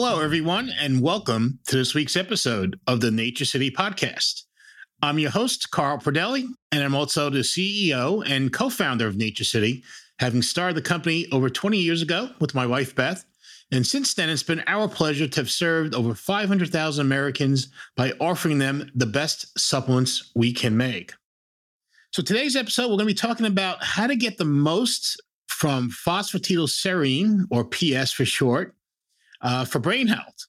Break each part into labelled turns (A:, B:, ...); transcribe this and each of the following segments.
A: Hello, everyone, and welcome to this week's episode of the Nature City Podcast. I'm your host, Carl Pradelli, and I'm also the CEO and co founder of Nature City, having started the company over 20 years ago with my wife, Beth. And since then, it's been our pleasure to have served over 500,000 Americans by offering them the best supplements we can make. So, today's episode, we're going to be talking about how to get the most from phosphatidylserine, or PS for short, uh, for brain health.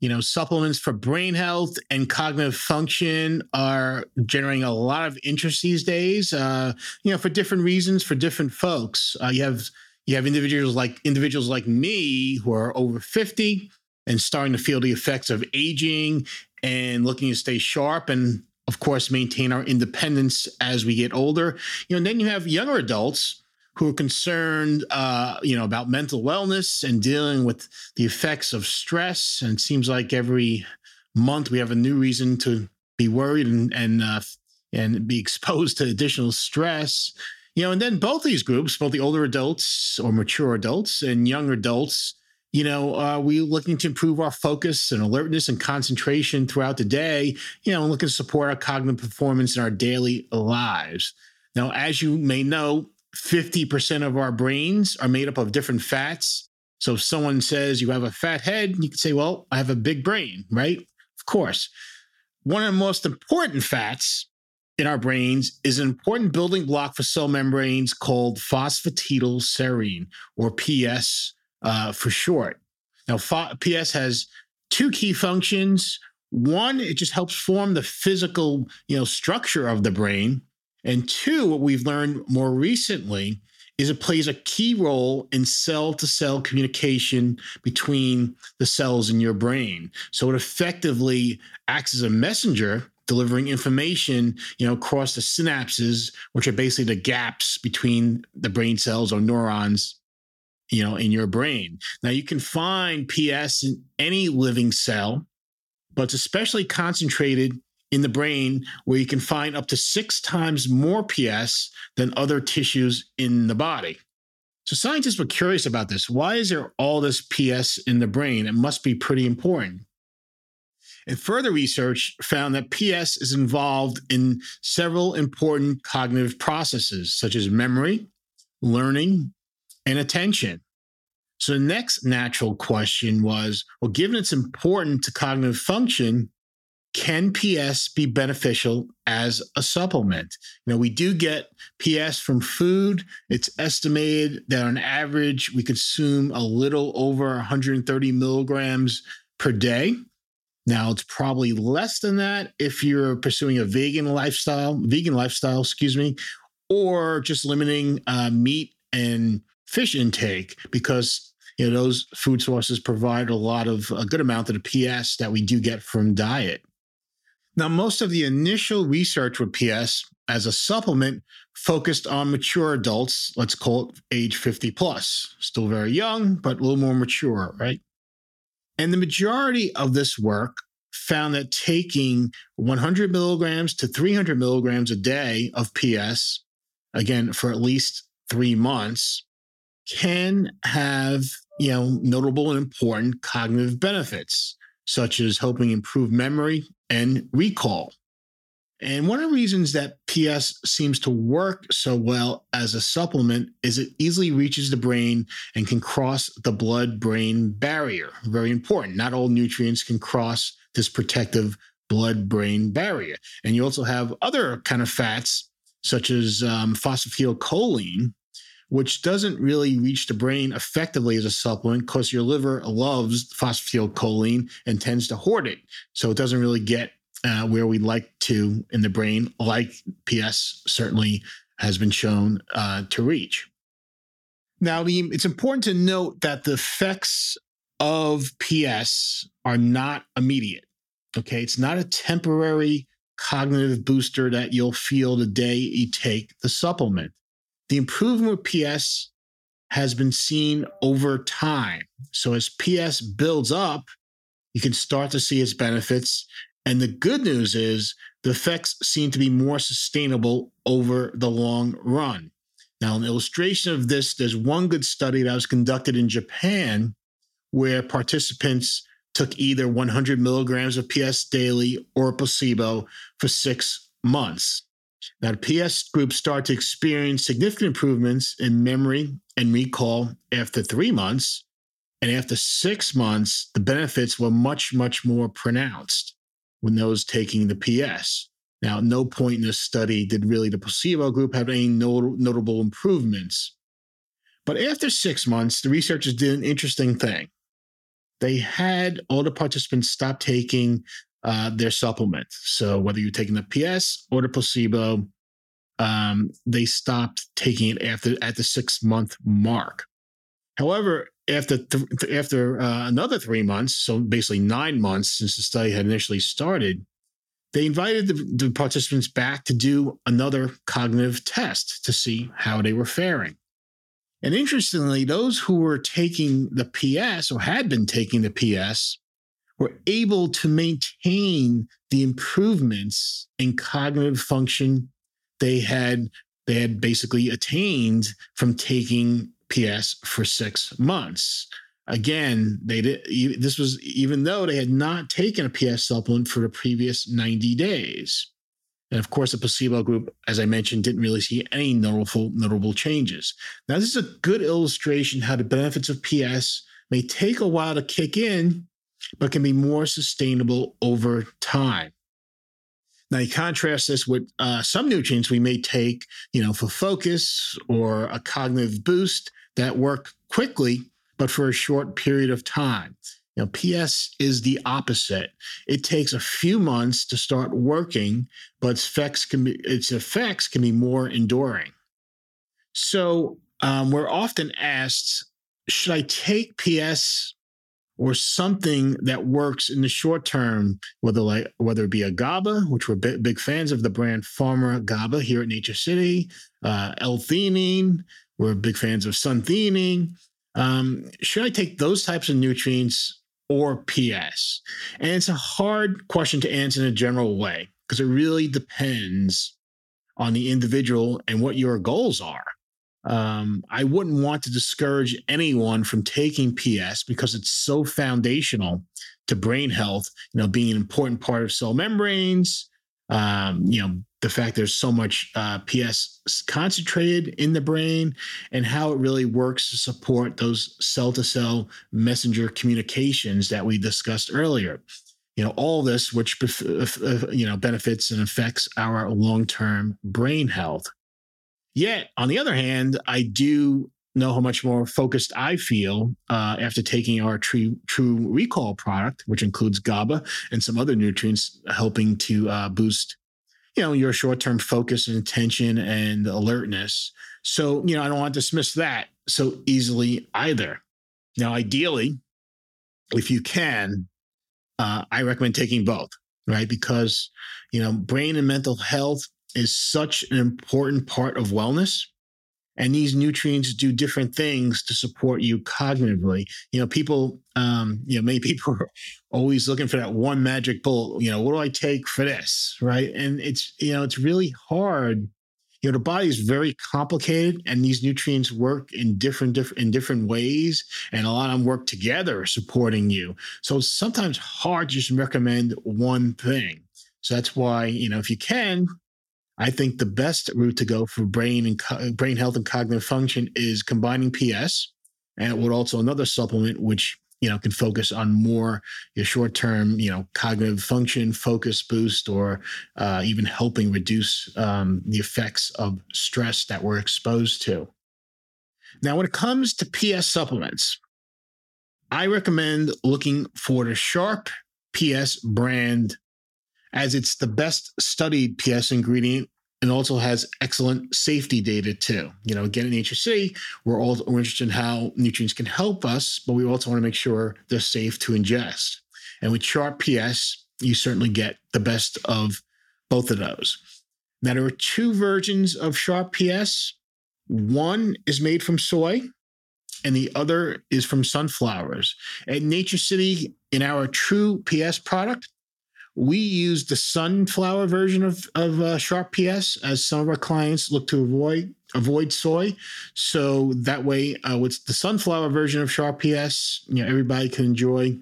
A: You know, supplements for brain health and cognitive function are generating a lot of interest these days. Uh, you know, for different reasons for different folks. Uh, you have you have individuals like individuals like me who are over 50 and starting to feel the effects of aging and looking to stay sharp and of course maintain our independence as we get older. You know, and then you have younger adults who are concerned, uh, you know, about mental wellness and dealing with the effects of stress. And it seems like every month we have a new reason to be worried and and uh, and be exposed to additional stress. You know, and then both these groups, both the older adults or mature adults and young adults, you know, are we looking to improve our focus and alertness and concentration throughout the day? You know, and looking to support our cognitive performance in our daily lives. Now, as you may know, 50% of our brains are made up of different fats. So if someone says you have a fat head, you can say, well, I have a big brain, right? Of course. One of the most important fats in our brains is an important building block for cell membranes called phosphatidylserine, or PS uh, for short. Now, PS has two key functions. One, it just helps form the physical, you know, structure of the brain. And two, what we've learned more recently is it plays a key role in cell to cell communication between the cells in your brain. So it effectively acts as a messenger delivering information, you know, across the synapses, which are basically the gaps between the brain cells or neurons, you know, in your brain. Now you can find PS in any living cell, but it's especially concentrated in the brain where you can find up to six times more PS than other tissues in the body. So scientists were curious about this. Why is there all this PS in the brain? It must be pretty important. And further research found that PS is involved in several important cognitive processes, such as memory, learning, and attention. So the next natural question was well, given it's important to cognitive function, can PS be beneficial as a supplement? You know, we do get PS from food. It's estimated that on average, we consume a little over 130 milligrams per day. Now, it's probably less than that if you're pursuing a vegan lifestyle, vegan lifestyle, excuse me, or just limiting uh, meat and fish intake because you know those food sources provide a lot of a good amount of the PS that we do get from diet. Now, most of the initial research with PS as a supplement focused on mature adults, let's call it age 50 plus, still very young, but a little more mature, right? And the majority of this work found that taking 100 milligrams to 300 milligrams a day of PS, again, for at least three months, can have, you know, notable and important cognitive benefits, such as helping improve memory and recall. And one of the reasons that PS seems to work so well as a supplement is it easily reaches the brain and can cross the blood brain barrier. Very important. Not all nutrients can cross this protective blood brain barrier. And you also have other kind of fats, such as um, phosphatidylcholine, which doesn't really reach the brain effectively as a supplement because your liver loves phosphatidylcholine and tends to hoard it. So it doesn't really get uh, where we'd like to in the brain, like PS certainly has been shown uh, to reach. Now, it's important to note that the effects of PS are not immediate. Okay. It's not a temporary cognitive booster that you'll feel the day you take the supplement the improvement with PS has been seen over time. So as PS builds up, you can start to see its benefits. And the good news is the effects seem to be more sustainable over the long run. Now, an illustration of this, there's one good study that was conducted in Japan where participants took either 100 milligrams of PS daily or a placebo for six months. The PS group start to experience significant improvements in memory and recall after three months. And after six months, the benefits were much, much more pronounced when those taking the PS. Now, at no point in this study did really the placebo group have any not- notable improvements. But after six months, the researchers did an interesting thing. They had all the participants stop taking uh, their supplement. So whether you're taking the PS or the placebo, um, they stopped taking it after at the six month mark. However, after th- after uh, another three months, so basically nine months since the study had initially started, they invited the, the participants back to do another cognitive test to see how they were faring. And interestingly, those who were taking the PS or had been taking the PS were able to maintain the improvements in cognitive function they had they had basically attained from taking PS for six months. Again, they did. This was even though they had not taken a PS supplement for the previous 90 days. And of course, the placebo group, as I mentioned, didn't really see any notable, notable changes. Now, this is a good illustration how the benefits of PS may take a while to kick in, but can be more sustainable over time. Now, you contrast this with uh, some nutrients we may take, you know, for focus or a cognitive boost that work quickly, but for a short period of time. You know, PS is the opposite. It takes a few months to start working, but its effects can be its effects can be more enduring. So um, we're often asked, should I take PS or something that works in the short term, whether like whether it be a GABA, which we're big, big fans of the brand Pharma GABA here at Nature City, uh, L-theanine, we're big fans of Suntheanine. Um, should I take those types of nutrients or PS? And it's a hard question to answer in a general way because it really depends on the individual and what your goals are. Um, I wouldn't want to discourage anyone from taking PS because it's so foundational to brain health, you know, being an important part of cell membranes, um, you know, the fact there's so much uh, PS concentrated in the brain and how it really works to support those cell to cell messenger communications that we discussed earlier. You know, all this, which, you know, benefits and affects our long term brain health. Yet, on the other hand, I do know how much more focused I feel uh, after taking our true, true recall product, which includes GABA and some other nutrients helping to uh, boost you know, your short term focus and attention and alertness. So, you know, I don't want to dismiss that so easily either. Now, ideally, if you can, uh, I recommend taking both, right? Because, you know, brain and mental health is such an important part of wellness. And these nutrients do different things to support you cognitively. You know people um you know many people are always looking for that one magic bullet you know what do i take for this right? And it's you know it's really hard. You know the body is very complicated and these nutrients work in different, different in different ways and a lot of them work together supporting you. So it's sometimes hard to just recommend one thing. So that's why you know if you can I think the best route to go for brain and co- brain health and cognitive function is combining PS and with also another supplement which you know can focus on more your short term you know cognitive function focus boost or uh, even helping reduce um, the effects of stress that we're exposed to. Now when it comes to ps supplements i recommend looking for the sharp ps brand as it's the best studied PS ingredient and also has excellent safety data too. You know, again in HSC, we're all we're interested in how nutrients can help us, but we also want to make sure they're safe to ingest. And with Sharp PS, you certainly get the best of both of those. Now there are two versions of Sharp PS. One is made from soy, and the other is from sunflowers. At Nature City, in our true PS product, we use the sunflower version of, of uh, Sharp PS as some of our clients look to avoid avoid soy. So that way, uh, with the sunflower version of Sharp PS, you know, everybody can enjoy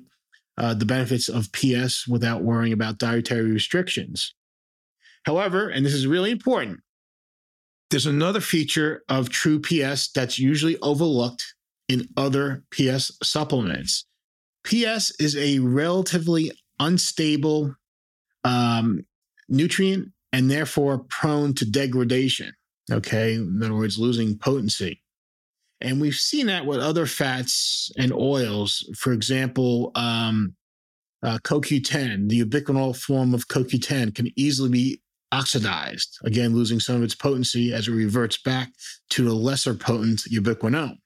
A: uh, the benefits of PS without worrying about dietary restrictions. However, and this is really important, there's another feature of True PS that's usually overlooked in other PS supplements. PS is a relatively unstable um, nutrient and therefore prone to degradation. Okay. In other words, losing potency. And we've seen that with other fats and oils. For example, um, uh, CoQ10, the ubiquinol form of CoQ10, can easily be oxidized, again, losing some of its potency as it reverts back to the lesser potent ubiquinone.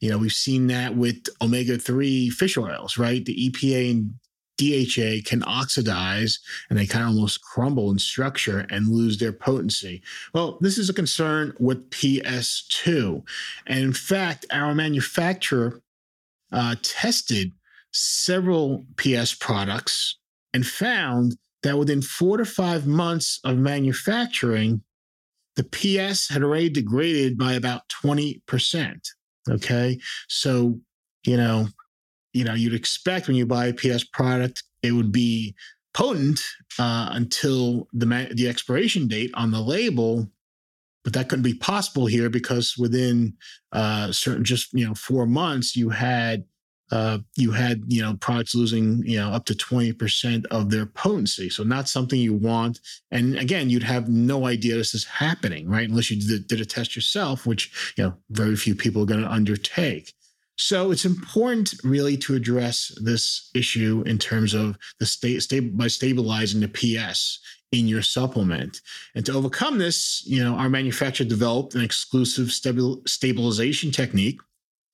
A: You know, we've seen that with omega 3 fish oils, right? The EPA and DHA can oxidize and they kind of almost crumble in structure and lose their potency. Well, this is a concern with PS too. And in fact, our manufacturer uh, tested several PS products and found that within four to five months of manufacturing, the PS had already degraded by about 20%. Okay. So, you know, you know, you'd expect when you buy a PS product, it would be potent uh, until the ma- the expiration date on the label, but that couldn't be possible here because within uh, certain just you know four months you had uh, you had you know products losing you know up to 20% of their potency. So not something you want. And again you'd have no idea this is happening right? Unless you did, did a test yourself which you know very few people are going to undertake so it's important really to address this issue in terms of the state sta- by stabilizing the PS in your supplement. And to overcome this, you know, our manufacturer developed an exclusive stabil- stabilization technique.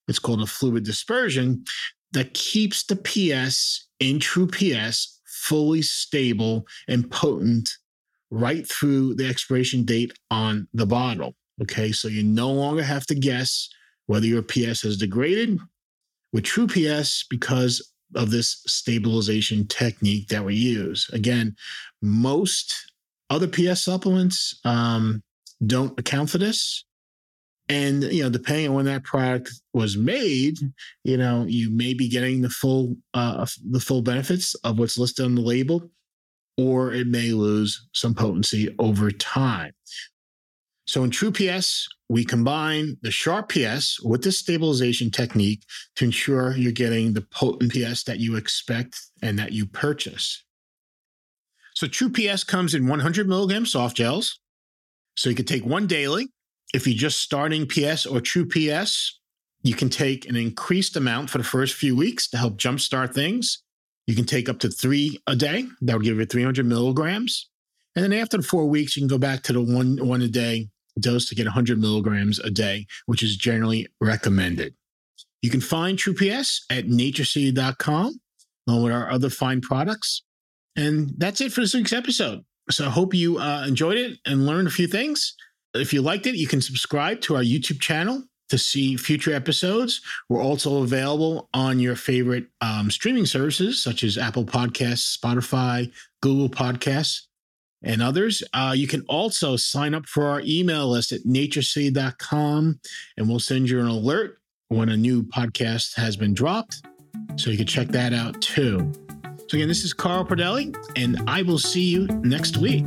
A: It's called a fluid dispersion that keeps the PS in true PS fully stable and potent right through the expiration date on the bottle. Okay, so you no longer have to guess whether your PS has degraded with true PS because of this stabilization technique that we use. Again, most other PS supplements um, don't account for this. And you know, depending on when that product was made, you know, you may be getting the full uh, the full benefits of what's listed on the label, or it may lose some potency over time. So in True PS, we combine the sharp PS with the stabilization technique to ensure you're getting the potent PS that you expect and that you purchase. So True PS comes in 100 milligram soft gels. So you can take one daily. If you're just starting PS or True PS, you can take an increased amount for the first few weeks to help jumpstart things. You can take up to three a day. That would give you 300 milligrams. And then after the four weeks, you can go back to the one one a day dose to get 100 milligrams a day, which is generally recommended. You can find TruePS at naturecity.com along with our other fine products. And that's it for this week's episode. So I hope you uh, enjoyed it and learned a few things. If you liked it, you can subscribe to our YouTube channel to see future episodes. We're also available on your favorite um, streaming services such as Apple Podcasts, Spotify, Google Podcasts, and others. Uh, you can also sign up for our email list at naturecity.com and we'll send you an alert when a new podcast has been dropped. So you can check that out too. So, again, this is Carl Pradelli, and I will see you next week.